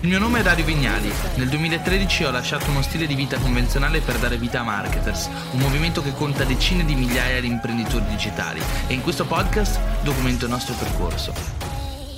Il mio nome è Dario Vignali. Nel 2013 ho lasciato uno stile di vita convenzionale per dare vita a Marketers, un movimento che conta decine di migliaia di imprenditori digitali e in questo podcast documento il nostro percorso.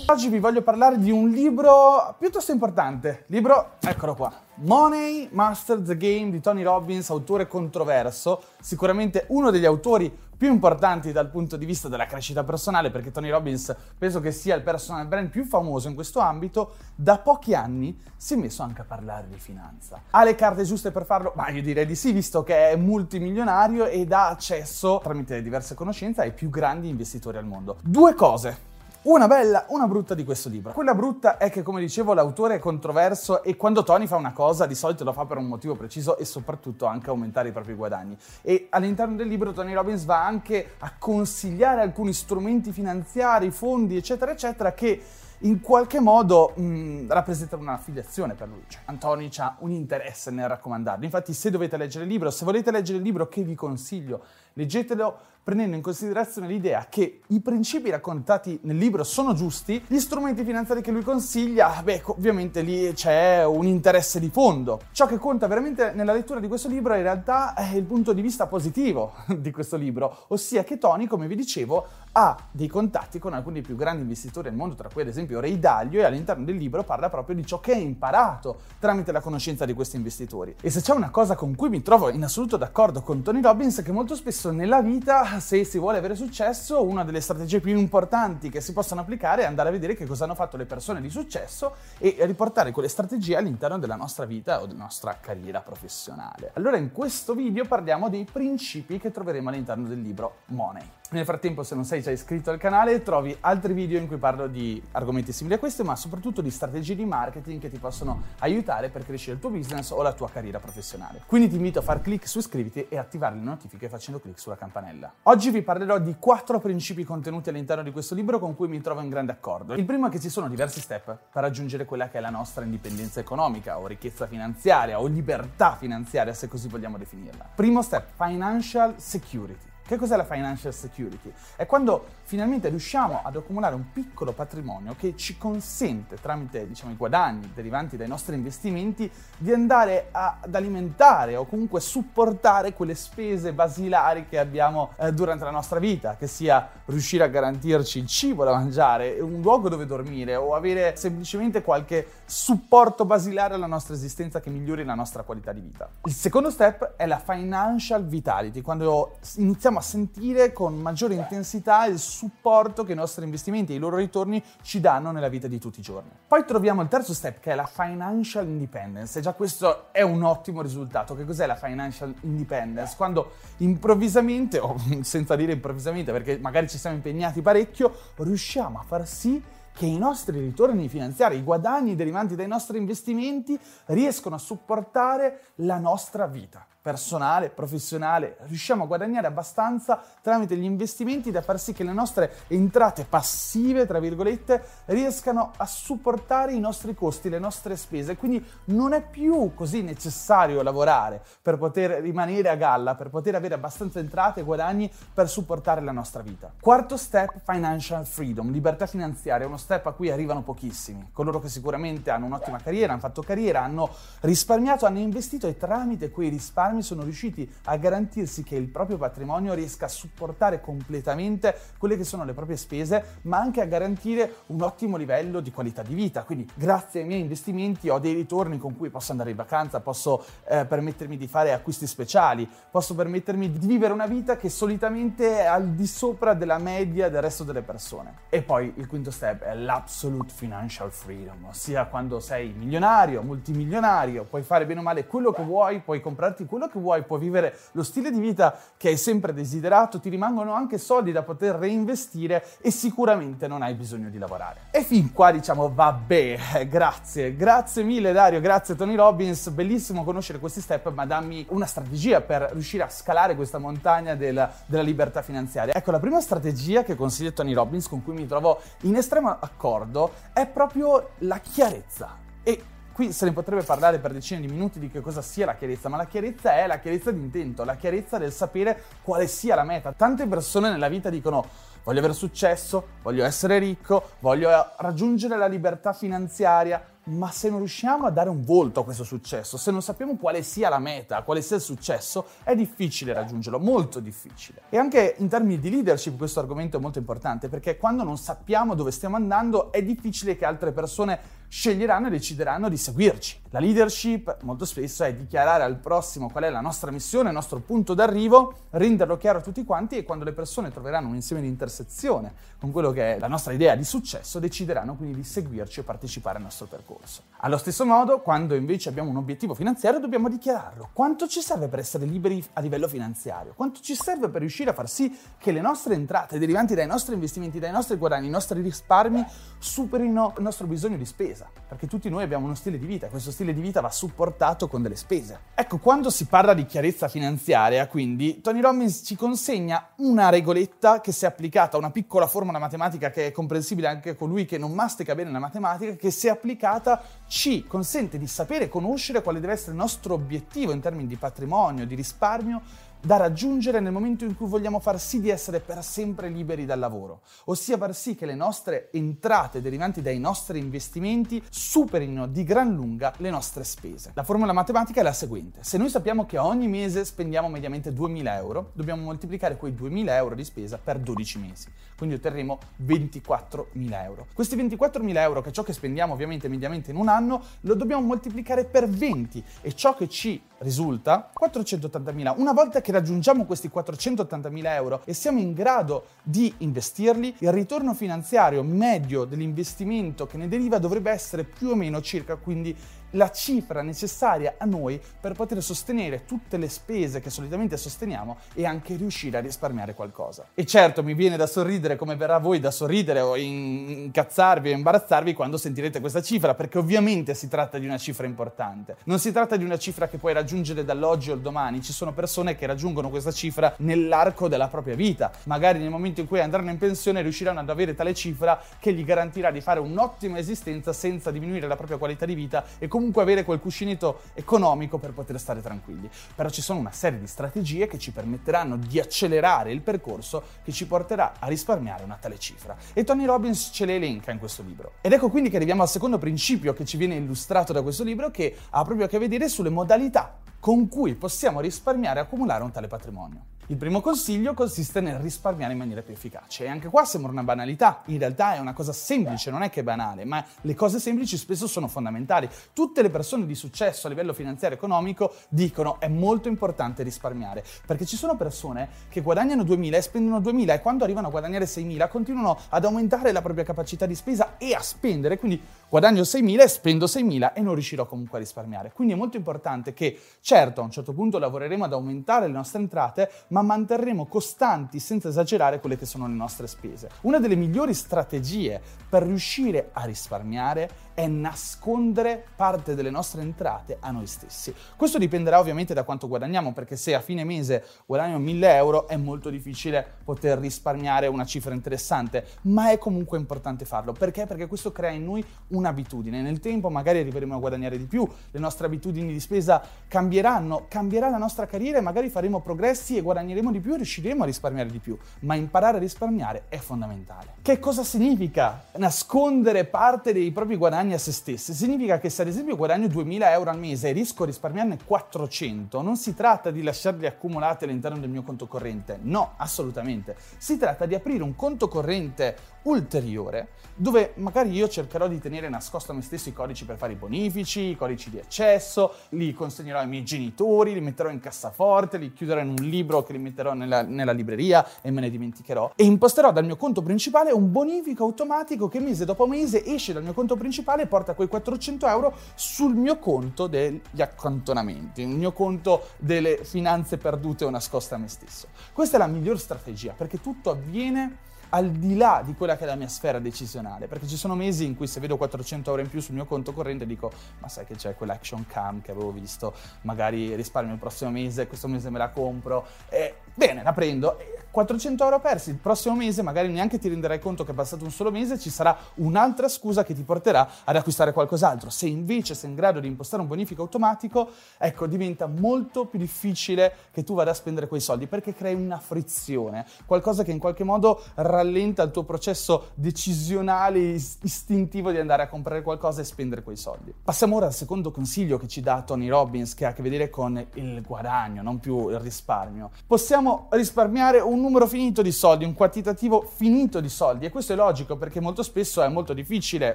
Oggi vi voglio parlare di un libro piuttosto importante. Libro, eccolo qua. Money Master the Game di Tony Robbins, autore controverso, sicuramente uno degli autori più importanti dal punto di vista della crescita personale, perché Tony Robbins penso che sia il personal brand più famoso in questo ambito, da pochi anni si è messo anche a parlare di finanza. Ha le carte giuste per farlo? Ma io direi di sì, visto che è multimilionario ed ha accesso, tramite diverse conoscenze, ai più grandi investitori al mondo. Due cose una bella, una brutta di questo libro. Quella brutta è che, come dicevo, l'autore è controverso e quando Tony fa una cosa di solito lo fa per un motivo preciso e soprattutto anche aumentare i propri guadagni. E all'interno del libro Tony Robbins va anche a consigliare alcuni strumenti finanziari, fondi, eccetera, eccetera, che in qualche modo mh, rappresentano un'affiliazione per lui. Cioè, Antoni ha un interesse nel raccomandarlo. Infatti, se dovete leggere il libro, se volete leggere il libro che vi consiglio, leggetelo prendendo in considerazione l'idea che i principi raccontati nel libro sono giusti, gli strumenti finanziari che lui consiglia, beh, ovviamente lì c'è un interesse di fondo. Ciò che conta veramente nella lettura di questo libro in realtà è il punto di vista positivo di questo libro, ossia che Tony, come vi dicevo, ha dei contatti con alcuni dei più grandi investitori al mondo, tra cui ad esempio Ray Dalio, e all'interno del libro parla proprio di ciò che ha imparato tramite la conoscenza di questi investitori. E se c'è una cosa con cui mi trovo in assoluto d'accordo con Tony Robbins è che molto spesso nella vita se si vuole avere successo, una delle strategie più importanti che si possono applicare è andare a vedere che cosa hanno fatto le persone di successo e riportare quelle strategie all'interno della nostra vita o della nostra carriera professionale. Allora in questo video parliamo dei principi che troveremo all'interno del libro Money. Nel frattempo, se non sei già iscritto al canale, trovi altri video in cui parlo di argomenti simili a questo, ma soprattutto di strategie di marketing che ti possono aiutare per crescere il tuo business o la tua carriera professionale. Quindi ti invito a far clic su iscriviti e attivare le notifiche facendo clic sulla campanella. Oggi vi parlerò di quattro principi contenuti all'interno di questo libro con cui mi trovo in grande accordo. Il primo è che ci sono diversi step per raggiungere quella che è la nostra indipendenza economica o ricchezza finanziaria o libertà finanziaria, se così vogliamo definirla. Primo step, financial security. Che cos'è la financial security? È quando finalmente riusciamo ad accumulare un piccolo patrimonio che ci consente, tramite diciamo, i guadagni derivanti dai nostri investimenti, di andare a, ad alimentare o comunque supportare quelle spese basilari che abbiamo eh, durante la nostra vita, che sia riuscire a garantirci il cibo da mangiare, un luogo dove dormire o avere semplicemente qualche supporto basilare alla nostra esistenza che migliori la nostra qualità di vita. Il secondo step è la financial vitality, quando iniziamo a sentire con maggiore intensità il supporto che i nostri investimenti e i loro ritorni ci danno nella vita di tutti i giorni. Poi troviamo il terzo step che è la financial independence e già questo è un ottimo risultato. Che cos'è la financial independence? Quando improvvisamente, o senza dire improvvisamente perché magari ci siamo impegnati parecchio, riusciamo a far sì che i nostri ritorni finanziari, i guadagni derivanti dai nostri investimenti riescono a supportare la nostra vita personale, professionale, riusciamo a guadagnare abbastanza tramite gli investimenti da far sì che le nostre entrate passive, tra virgolette, riescano a supportare i nostri costi, le nostre spese. Quindi non è più così necessario lavorare per poter rimanere a galla, per poter avere abbastanza entrate e guadagni per supportare la nostra vita. Quarto step, financial freedom, libertà finanziaria, uno step a cui arrivano pochissimi. Coloro che sicuramente hanno un'ottima carriera, hanno fatto carriera, hanno risparmiato, hanno investito e tramite quei risparmi risparmi sono riusciti a garantirsi che il proprio patrimonio riesca a supportare completamente quelle che sono le proprie spese, ma anche a garantire un ottimo livello di qualità di vita. Quindi grazie ai miei investimenti ho dei ritorni con cui posso andare in vacanza, posso eh, permettermi di fare acquisti speciali, posso permettermi di vivere una vita che solitamente è al di sopra della media del resto delle persone. E poi il quinto step è l'absolute financial freedom, ossia quando sei milionario, multimilionario, puoi fare bene o male quello che vuoi, puoi comprarti quello che vuoi, puoi vivere lo stile di vita che hai sempre desiderato, ti rimangono anche soldi da poter reinvestire e sicuramente non hai bisogno di lavorare. E fin qua diciamo vabbè, grazie, grazie mille Dario, grazie Tony Robbins, bellissimo conoscere questi step, ma dammi una strategia per riuscire a scalare questa montagna della, della libertà finanziaria. Ecco, la prima strategia che consiglia Tony Robbins, con cui mi trovo in estremo accordo, è proprio la chiarezza. E Qui se ne potrebbe parlare per decine di minuti di che cosa sia la chiarezza, ma la chiarezza è la chiarezza di intento, la chiarezza del sapere quale sia la meta. Tante persone nella vita dicono voglio avere successo, voglio essere ricco, voglio raggiungere la libertà finanziaria, ma se non riusciamo a dare un volto a questo successo, se non sappiamo quale sia la meta, quale sia il successo, è difficile raggiungerlo, molto difficile. E anche in termini di leadership questo argomento è molto importante perché quando non sappiamo dove stiamo andando è difficile che altre persone sceglieranno e decideranno di seguirci. La leadership molto spesso è dichiarare al prossimo qual è la nostra missione, il nostro punto d'arrivo, renderlo chiaro a tutti quanti e quando le persone troveranno un insieme di intersezione con quello che è la nostra idea di successo, decideranno quindi di seguirci e partecipare al nostro percorso. Allo stesso modo, quando invece abbiamo un obiettivo finanziario, dobbiamo dichiararlo. Quanto ci serve per essere liberi a livello finanziario? Quanto ci serve per riuscire a far sì che le nostre entrate derivanti dai nostri investimenti, dai nostri guadagni, i nostri risparmi superino il nostro bisogno di spesa? Perché tutti noi abbiamo uno stile di vita e questo stile di vita va supportato con delle spese. Ecco, quando si parla di chiarezza finanziaria, quindi, Tony Robbins ci consegna una regoletta che se applicata una piccola formula matematica che è comprensibile anche a colui che non mastica bene la matematica, che se applicata ci consente di sapere e conoscere quale deve essere il nostro obiettivo in termini di patrimonio, di risparmio da raggiungere nel momento in cui vogliamo far sì di essere per sempre liberi dal lavoro, ossia far sì che le nostre entrate derivanti dai nostri investimenti superino di gran lunga le nostre spese. La formula matematica è la seguente: se noi sappiamo che ogni mese spendiamo mediamente 2.000 euro, dobbiamo moltiplicare quei 2.000 euro di spesa per 12 mesi, quindi otterremo 24.000 euro. Questi 24.000 euro, che è ciò che spendiamo ovviamente mediamente in un anno, lo dobbiamo moltiplicare per 20 e ciò che ci risulta 480.000. Una volta che raggiungiamo questi 480.000 euro e siamo in grado di investirli, il ritorno finanziario medio dell'investimento che ne deriva dovrebbe essere più o meno circa quindi la cifra necessaria a noi per poter sostenere tutte le spese che solitamente sosteniamo e anche riuscire a risparmiare qualcosa. E certo mi viene da sorridere come verrà a voi da sorridere o incazzarvi o imbarazzarvi quando sentirete questa cifra, perché ovviamente si tratta di una cifra importante. Non si tratta di una cifra che puoi raggiungere dall'oggi o il domani, ci sono persone che raggiungono questa cifra nell'arco della propria vita. Magari nel momento in cui andranno in pensione riusciranno ad avere tale cifra che gli garantirà di fare un'ottima esistenza senza diminuire la propria qualità di vita e comunque avere quel cuscinetto economico per poter stare tranquilli. Però ci sono una serie di strategie che ci permetteranno di accelerare il percorso che ci porterà a risparmiare una tale cifra. E Tony Robbins ce le elenca in questo libro. Ed ecco quindi che arriviamo al secondo principio che ci viene illustrato da questo libro che ha proprio a che vedere sulle modalità con cui possiamo risparmiare e accumulare un tale patrimonio. Il primo consiglio consiste nel risparmiare in maniera più efficace. E anche qua sembra una banalità, in realtà è una cosa semplice, non è che banale, ma le cose semplici spesso sono fondamentali. Tutte le persone di successo a livello finanziario e economico dicono è molto importante risparmiare, perché ci sono persone che guadagnano 2.000 e spendono 2.000 e quando arrivano a guadagnare 6.000 continuano ad aumentare la propria capacità di spesa e a spendere, quindi guadagno 6.000 e spendo 6.000 e non riuscirò comunque a risparmiare. Quindi è molto importante che, certo, a un certo punto lavoreremo ad aumentare le nostre entrate, ma ma manterremo costanti senza esagerare quelle che sono le nostre spese. Una delle migliori strategie per riuscire a risparmiare è nascondere parte delle nostre entrate a noi stessi. Questo dipenderà ovviamente da quanto guadagniamo, perché se a fine mese guadagno 1000 euro è molto difficile poter risparmiare una cifra interessante, ma è comunque importante farlo. Perché? Perché questo crea in noi un'abitudine. Nel tempo magari arriveremo a guadagnare di più, le nostre abitudini di spesa cambieranno, cambierà la nostra carriera e magari faremo progressi e guadagneremo di più e riusciremo a risparmiare di più. Ma imparare a risparmiare è fondamentale. Che cosa significa nascondere parte dei propri guadagni? a se stesse. Significa che se ad esempio guadagno 2000 euro al mese e riesco a risparmiarne 400, non si tratta di lasciarli accumulati all'interno del mio conto corrente. No, assolutamente. Si tratta di aprire un conto corrente ulteriore dove magari io cercherò di tenere nascosto a me stesso i codici per fare i bonifici, i codici di accesso, li consegnerò ai miei genitori, li metterò in cassaforte, li chiuderò in un libro che li metterò nella, nella libreria e me ne dimenticherò e imposterò dal mio conto principale un bonifico automatico che mese dopo mese esce dal mio conto principale e porta quei 400 euro sul mio conto degli accantonamenti, il mio conto delle finanze perdute o nascoste a me stesso. Questa è la miglior strategia perché tutto avviene al di là di quella che è la mia sfera decisionale, perché ci sono mesi in cui se vedo 400 euro in più sul mio conto corrente dico ma sai che c'è quell'action cam che avevo visto, magari risparmio il prossimo mese, questo mese me la compro, e bene, la prendo, 400 euro persi, il prossimo mese magari neanche ti renderai conto che è passato un solo mese, ci sarà un'altra scusa che ti porterà ad acquistare qualcos'altro. Se invece sei in grado di impostare un bonifico automatico, ecco, diventa molto più difficile che tu vada a spendere quei soldi perché crei una frizione, qualcosa che in qualche modo rallenta il tuo processo decisionale, istintivo di andare a comprare qualcosa e spendere quei soldi. Passiamo ora al secondo consiglio che ci dà Tony Robbins, che ha a che vedere con il guadagno, non più il risparmio. Possiamo risparmiare un numero finito di soldi, un quantitativo finito di soldi e questo è logico perché molto spesso è molto difficile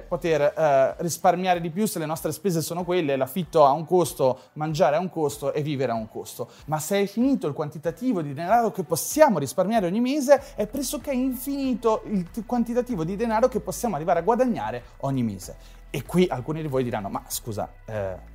poter eh, risparmiare di più se le nostre spese sono quelle, l'affitto ha un costo, mangiare ha un costo e vivere ha un costo. Ma se è finito il quantitativo di denaro che possiamo risparmiare ogni mese, è pressoché infinito il quantitativo di denaro che possiamo arrivare a guadagnare ogni mese. E qui alcuni di voi diranno, ma scusa, eh,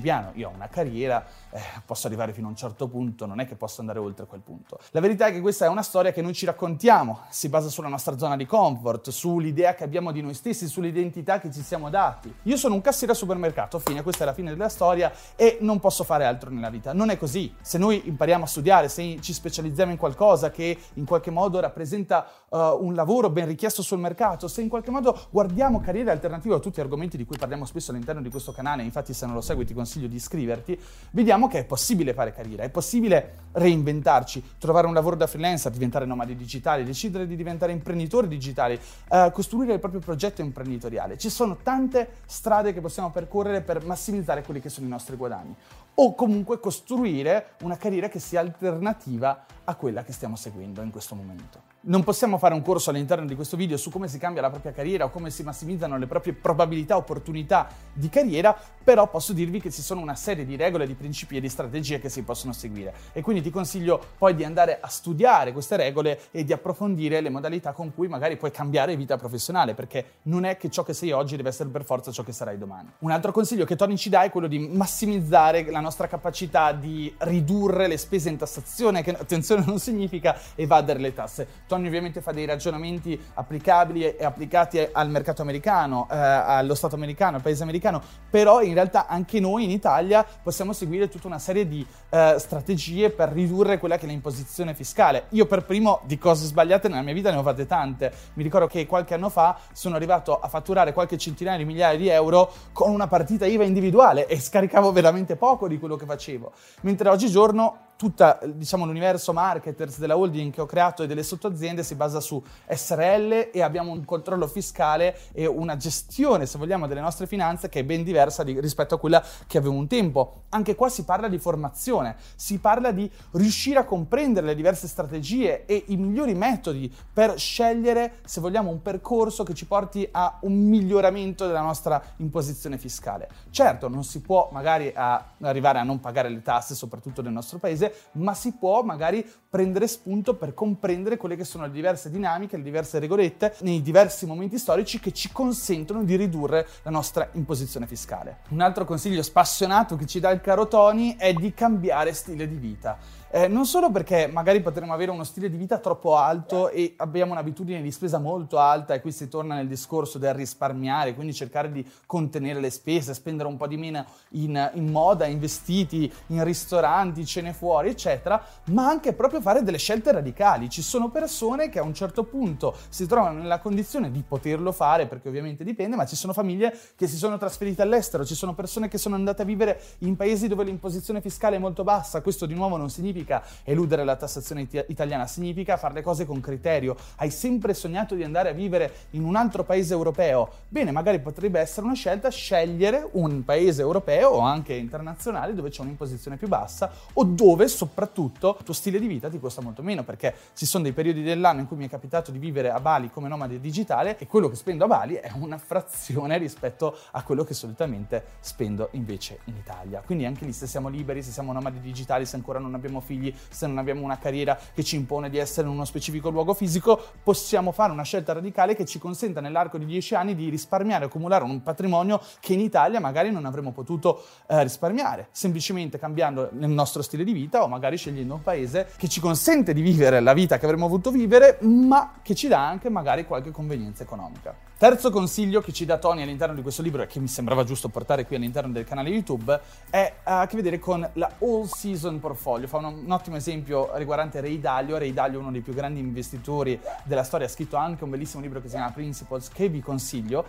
piano, io ho una carriera, eh, posso arrivare fino a un certo punto, non è che posso andare oltre quel punto. La verità è che questa è una storia che noi ci raccontiamo, si basa sulla nostra zona di comfort, sull'idea che abbiamo di noi stessi, sull'identità che ci siamo dati. Io sono un cassiere al supermercato, fine, questa è la fine della storia e non posso fare altro nella vita. Non è così. Se noi impariamo a studiare, se ci specializziamo in qualcosa che in qualche modo rappresenta uh, un lavoro ben richiesto sul mercato, se in qualche modo guardiamo carriere alternative a tutti gli argomenti di cui parliamo spesso all'interno di questo canale, infatti se non lo segui ti consiglio di iscriverti, vediamo che è possibile fare carriera, è possibile reinventarci, trovare un lavoro da freelancer, diventare nomadi digitali, decidere di diventare imprenditori digitali, uh, costruire il proprio progetto imprenditoriale. Ci sono tante strade che possiamo percorrere per massimizzare quelli che sono i nostri guadagni o comunque costruire una carriera che sia alternativa a quella che stiamo seguendo in questo momento. Non possiamo fare un corso all'interno di questo video su come si cambia la propria carriera o come si massimizzano le proprie probabilità, opportunità di carriera, però posso dirvi che ci sono una serie di regole, di principi e di strategie che si possono seguire e quindi ti consiglio poi di andare a studiare queste regole e di approfondire le modalità con cui magari puoi cambiare vita professionale, perché non è che ciò che sei oggi deve essere per forza ciò che sarai domani. Un altro consiglio che Tony ci dà è quello di massimizzare la nostra capacità di ridurre le spese in tassazione, che attenzione non significa evadere le tasse. Tony ovviamente fa dei ragionamenti applicabili e applicati al mercato americano, eh, allo Stato americano, al paese americano, però in realtà anche noi in Italia possiamo seguire tutta una serie di eh, strategie per ridurre quella che è l'imposizione fiscale. Io per primo di cose sbagliate nella mia vita ne ho fatte tante. Mi ricordo che qualche anno fa sono arrivato a fatturare qualche centinaia di migliaia di euro con una partita IVA individuale e scaricavo veramente poco di quello che facevo. Mentre oggigiorno tutto diciamo, l'universo marketers della holding che ho creato e delle sottoaziende si basa su SRL e abbiamo un controllo fiscale e una gestione, se vogliamo, delle nostre finanze che è ben diversa di, rispetto a quella che avevo un tempo. Anche qua si parla di formazione, si parla di riuscire a comprendere le diverse strategie e i migliori metodi per scegliere, se vogliamo, un percorso che ci porti a un miglioramento della nostra imposizione fiscale. Certo, non si può magari a arrivare a non pagare le tasse, soprattutto nel nostro paese, inglese, ma si può magari prendere spunto per comprendere quelle che sono le diverse dinamiche, le diverse regolette nei diversi momenti storici che ci consentono di ridurre la nostra imposizione fiscale. Un altro consiglio spassionato che ci dà il caro Tony è di cambiare stile di vita. Eh, non solo perché magari potremmo avere uno stile di vita troppo alto e abbiamo un'abitudine di spesa molto alta e qui si torna nel discorso del risparmiare, quindi cercare di contenere le spese, spendere un po' di meno in, in moda, in vestiti, in ristoranti, cene fuori, eccetera, ma anche proprio fare delle scelte radicali. Ci sono persone che a un certo punto si trovano nella condizione di poterlo fare, perché ovviamente dipende, ma ci sono famiglie che si sono trasferite all'estero, ci sono persone che sono andate a vivere in paesi dove l'imposizione fiscale è molto bassa, questo di nuovo non significa significa eludere la tassazione it- italiana, significa fare le cose con criterio. Hai sempre sognato di andare a vivere in un altro paese europeo? Bene, magari potrebbe essere una scelta scegliere un paese europeo o anche internazionale dove c'è un'imposizione più bassa o dove soprattutto il tuo stile di vita ti costa molto meno perché ci sono dei periodi dell'anno in cui mi è capitato di vivere a Bali come nomade digitale e quello che spendo a Bali è una frazione rispetto a quello che solitamente spendo invece in Italia. Quindi anche lì se siamo liberi, se siamo nomadi digitali, se ancora non abbiamo figli, se non abbiamo una carriera che ci impone di essere in uno specifico luogo fisico, possiamo fare una scelta radicale che ci consenta nell'arco di dieci anni di risparmiare accumulare un patrimonio che in Italia magari non avremmo potuto eh, risparmiare, semplicemente cambiando il nostro stile di vita o magari scegliendo un paese che ci consente di vivere la vita che avremmo voluto vivere, ma che ci dà anche magari qualche convenienza economica. Terzo consiglio che ci dà Tony all'interno di questo libro e che mi sembrava giusto portare qui all'interno del canale YouTube è ha a che vedere con la All Season Portfolio. Fa un, un ottimo esempio riguardante Ray Dalio. Ray Dalio è uno dei più grandi investitori della storia, ha scritto anche un bellissimo libro che si chiama Principles che vi consiglio.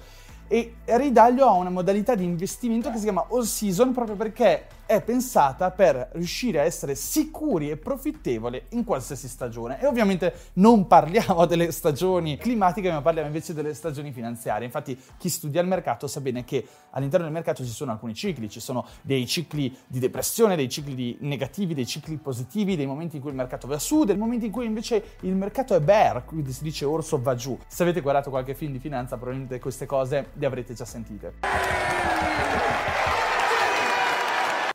E Ray Dalio ha una modalità di investimento che si chiama All Season proprio perché è pensata per riuscire a essere sicuri e profittevoli in qualsiasi stagione. E ovviamente non parliamo delle stagioni climatiche, ma parliamo invece delle stagioni finanziarie. Infatti chi studia il mercato sa bene che all'interno del mercato ci sono alcuni cicli, ci sono dei cicli di depressione, dei cicli negativi, dei cicli positivi, dei momenti in cui il mercato va su, dei momenti in cui invece il mercato è bear, quindi si dice orso va giù. Se avete guardato qualche film di finanza, probabilmente queste cose le avrete già sentite.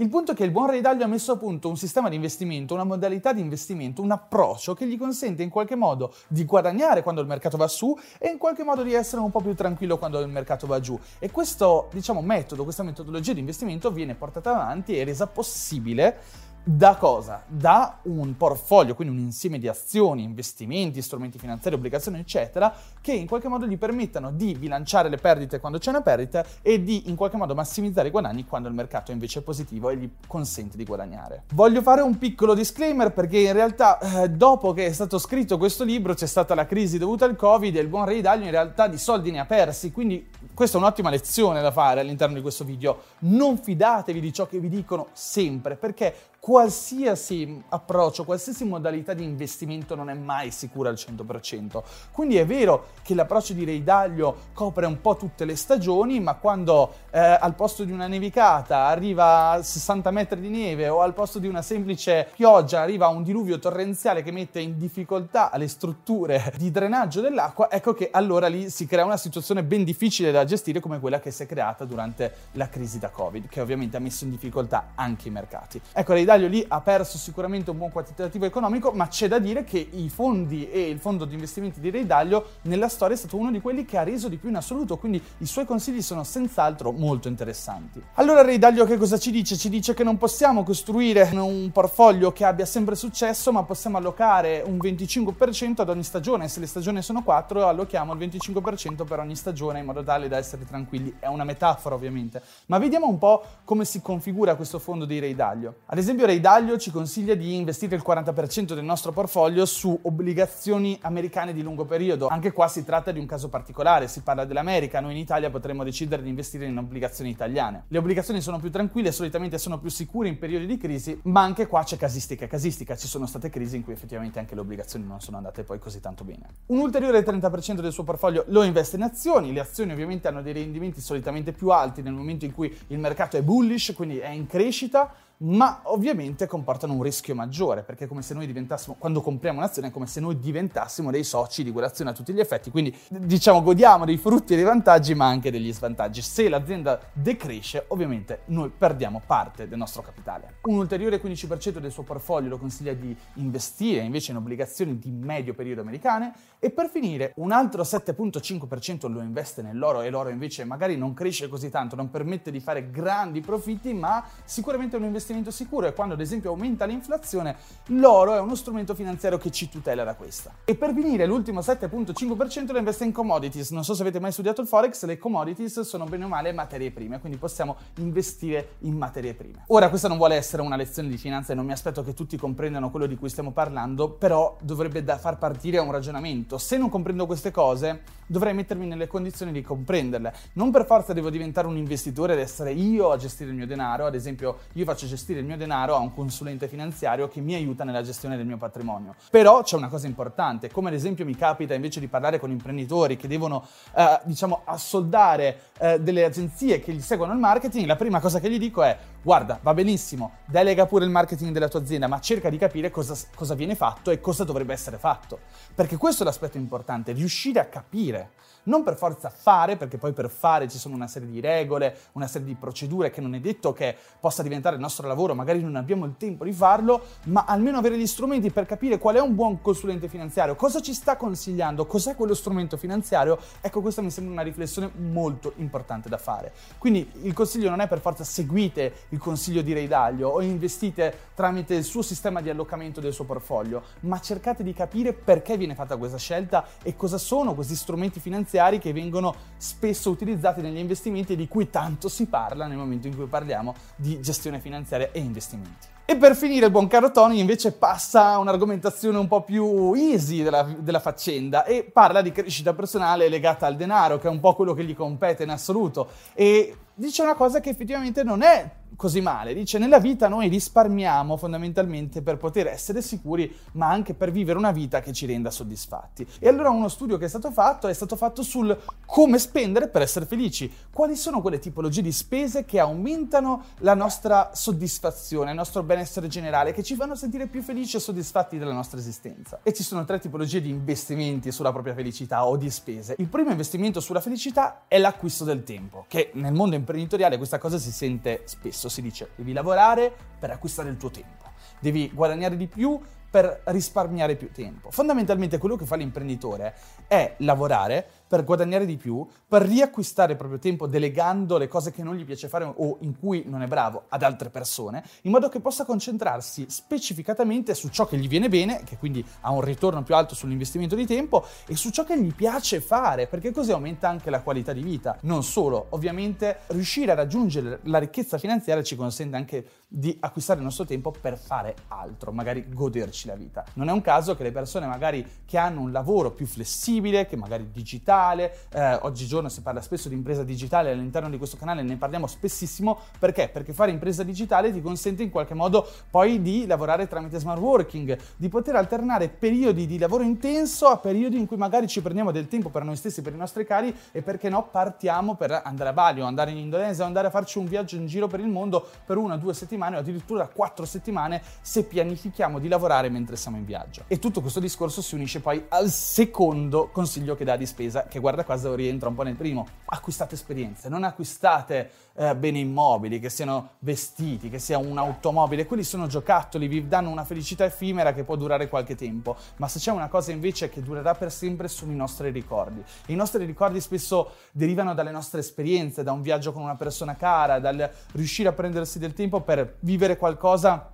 Il punto è che il buon Ray Dalio ha messo a punto un sistema di investimento, una modalità di investimento, un approccio che gli consente in qualche modo di guadagnare quando il mercato va su e in qualche modo di essere un po' più tranquillo quando il mercato va giù. E questo, diciamo, metodo, questa metodologia di investimento viene portata avanti e resa possibile da cosa? Da un portfolio, quindi un insieme di azioni, investimenti, strumenti finanziari, obbligazioni, eccetera, che in qualche modo gli permettano di bilanciare le perdite quando c'è una perdita e di in qualche modo massimizzare i guadagni quando il mercato invece è positivo e gli consente di guadagnare. Voglio fare un piccolo disclaimer perché in realtà eh, dopo che è stato scritto questo libro c'è stata la crisi dovuta al Covid e il buon Ray Dalio in realtà di soldi ne ha persi, quindi questa è un'ottima lezione da fare all'interno di questo video. Non fidatevi di ciò che vi dicono sempre perché qualsiasi approccio, qualsiasi modalità di investimento non è mai sicura al 100%. Quindi è vero che l'approccio di Ray Dalio copre un po' tutte le stagioni, ma quando eh, al posto di una nevicata arriva 60 metri di neve o al posto di una semplice pioggia arriva un diluvio torrenziale che mette in difficoltà le strutture di drenaggio dell'acqua, ecco che allora lì si crea una situazione ben difficile da gestire come quella che si è creata durante la crisi da Covid, che ovviamente ha messo in difficoltà anche i mercati. Ecco, Ray Dalio lì ha perso sicuramente un buon quantitativo economico, ma c'è da dire che i fondi e il fondo di investimenti di Ray Dalio nella storia è stato uno di quelli che ha reso di più in assoluto, quindi i suoi consigli sono senz'altro molto interessanti. Allora Ray Dalio che cosa ci dice? Ci dice che non possiamo costruire un portfolio che abbia sempre successo, ma possiamo allocare un 25% ad ogni stagione. Se le stagioni sono 4, allochiamo il 25% per ogni stagione in modo tale da essere tranquilli. È una metafora ovviamente, ma vediamo un po' come si configura questo fondo di Ray Dalio. Ad esempio Ray Dalio ci consiglia di investire il 40% del nostro portfolio su obbligazioni americane di lungo periodo. Anche qua si tratta di un caso particolare, si parla dell'America, noi in Italia potremmo decidere di investire in obbligazioni italiane. Le obbligazioni sono più tranquille, solitamente sono più sicure in periodi di crisi, ma anche qua c'è casistica casistica, ci sono state crisi in cui effettivamente anche le obbligazioni non sono andate poi così tanto bene. Un ulteriore 30% del suo portfolio lo investe in azioni, le azioni ovviamente hanno dei rendimenti solitamente più alti nel momento in cui il mercato è bullish, quindi è in crescita, ma ovviamente comportano un rischio maggiore, perché è come se noi diventassimo, quando compriamo un'azione, è come se noi diventassimo dei soci di quell'azione a tutti gli effetti, quindi diciamo godiamo dei frutti e dei vantaggi, ma anche degli svantaggi. Se l'azienda decresce, ovviamente noi perdiamo parte del nostro capitale. Un ulteriore 15% del suo portfolio lo consiglia di investire invece in obbligazioni di medio periodo americane e per finire un altro 7.5% lo investe nell'oro e l'oro invece magari non cresce così tanto, non permette di fare grandi profitti, ma sicuramente è un investimento investimento sicuro e quando ad esempio aumenta l'inflazione, l'oro è uno strumento finanziario che ci tutela da questa. E per finire l'ultimo 7.5% lo investe in commodities. Non so se avete mai studiato il forex, le commodities sono bene o male materie prime, quindi possiamo investire in materie prime. Ora questa non vuole essere una lezione di finanza e non mi aspetto che tutti comprendano quello di cui stiamo parlando, però dovrebbe da far partire un ragionamento. Se non comprendo queste cose, dovrei mettermi nelle condizioni di comprenderle. Non per forza devo diventare un investitore ed essere io a gestire il mio denaro, ad esempio io faccio gestire il mio denaro a un consulente finanziario che mi aiuta nella gestione del mio patrimonio. Però c'è una cosa importante, come ad esempio mi capita invece di parlare con imprenditori che devono, eh, diciamo, assoldare eh, delle agenzie che gli seguono il marketing, la prima cosa che gli dico è guarda, va benissimo, delega pure il marketing della tua azienda, ma cerca di capire cosa, cosa viene fatto e cosa dovrebbe essere fatto. Perché questo è l'aspetto importante, riuscire a capire non per forza fare, perché poi per fare ci sono una serie di regole, una serie di procedure che non è detto che possa diventare il nostro lavoro, magari non abbiamo il tempo di farlo, ma almeno avere gli strumenti per capire qual è un buon consulente finanziario, cosa ci sta consigliando, cos'è quello strumento finanziario, ecco questa mi sembra una riflessione molto importante da fare. Quindi il consiglio non è per forza seguite il consiglio di Ray Dalio o investite tramite il suo sistema di allocamento del suo portfolio, ma cercate di capire perché viene fatta questa scelta e cosa sono questi strumenti finanziari che vengono spesso utilizzati negli investimenti e di cui tanto si parla nel momento in cui parliamo di gestione finanziaria e investimenti. E per finire il buon caro Tony invece passa a un'argomentazione un po' più easy della, della, faccenda e parla di crescita personale legata al denaro, che è un po' quello che gli compete in assoluto. E dice una cosa che effettivamente non è così male. Dice, nella vita noi risparmiamo fondamentalmente per poter essere sicuri, ma anche per vivere una vita che ci renda soddisfatti. E allora uno studio che è stato fatto è stato fatto sul come spendere per essere felici. Quali sono quelle tipologie di spese che aumentano la nostra soddisfazione, il nostro benessere generale, che ci fanno sentire più felici e soddisfatti della nostra esistenza. E ci sono tre tipologie di investimenti sulla propria felicità o di spese. Il primo investimento sulla felicità è l'acquisto del tempo, che nel mondo imprenditoriale questa cosa si sente spesso spesso si dice devi lavorare per acquistare il tuo tempo, devi guadagnare di più per risparmiare più tempo. Fondamentalmente quello che fa l'imprenditore è lavorare per guadagnare di più, per riacquistare il proprio tempo delegando le cose che non gli piace fare o in cui non è bravo ad altre persone, in modo che possa concentrarsi specificatamente su ciò che gli viene bene, che quindi ha un ritorno più alto sull'investimento di tempo, e su ciò che gli piace fare, perché così aumenta anche la qualità di vita. Non solo, ovviamente riuscire a raggiungere la ricchezza finanziaria ci consente anche di acquistare il nostro tempo per fare altro, magari goderci la vita. Non è un caso che le persone magari che hanno un lavoro più flessibile, che magari digitale, digitale, eh, oggigiorno si parla spesso di impresa digitale, all'interno di questo canale ne parliamo spessissimo, perché? Perché fare impresa digitale ti consente in qualche modo poi di lavorare tramite smart working, di poter alternare periodi di lavoro intenso a periodi in cui magari ci prendiamo del tempo per noi stessi, per i nostri cari e perché no partiamo per andare a Bali o andare in Indonesia andare a farci un viaggio in giro per il mondo per una due settimane o addirittura quattro settimane se pianifichiamo di lavorare mentre siamo in viaggio. E tutto questo discorso si unisce poi al secondo consiglio che dà di spesa che guarda caso rientra un po' nel primo, acquistate esperienze, non acquistate eh, beni immobili, che siano vestiti, che sia un'automobile, quelli sono giocattoli, vi danno una felicità effimera che può durare qualche tempo, ma se c'è una cosa invece che durerà per sempre sono i nostri ricordi. I nostri ricordi spesso derivano dalle nostre esperienze, da un viaggio con una persona cara, dal riuscire a prendersi del tempo per vivere qualcosa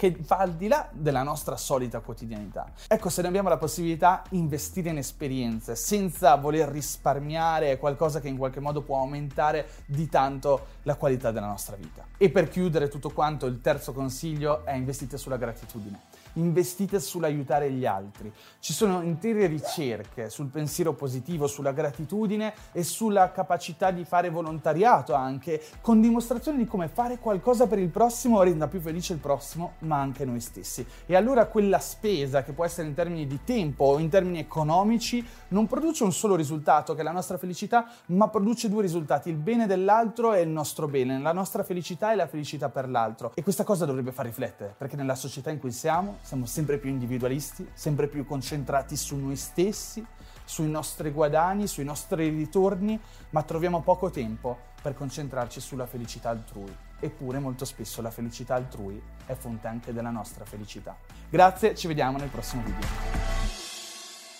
che va al di là della nostra solita quotidianità. Ecco, se ne abbiamo la possibilità, investire in esperienze senza voler risparmiare qualcosa che in qualche modo può aumentare di tanto la qualità della nostra vita. E per chiudere tutto quanto, il terzo consiglio è investite sulla gratitudine investite sull'aiutare gli altri. Ci sono intere ricerche sul pensiero positivo, sulla gratitudine e sulla capacità di fare volontariato anche, con dimostrazioni di come fare qualcosa per il prossimo renda più felice il prossimo, ma anche noi stessi. E allora quella spesa, che può essere in termini di tempo o in termini economici, non produce un solo risultato, che è la nostra felicità, ma produce due risultati, il bene dell'altro e il nostro bene, la nostra felicità e la felicità per l'altro. E questa cosa dovrebbe far riflettere, perché nella società in cui siamo siamo sempre più individualisti, sempre più concentrati su noi stessi, sui nostri guadagni, sui nostri ritorni, ma troviamo poco tempo per concentrarci sulla felicità altrui. Eppure molto spesso la felicità altrui è fonte anche della nostra felicità. Grazie, ci vediamo nel prossimo video.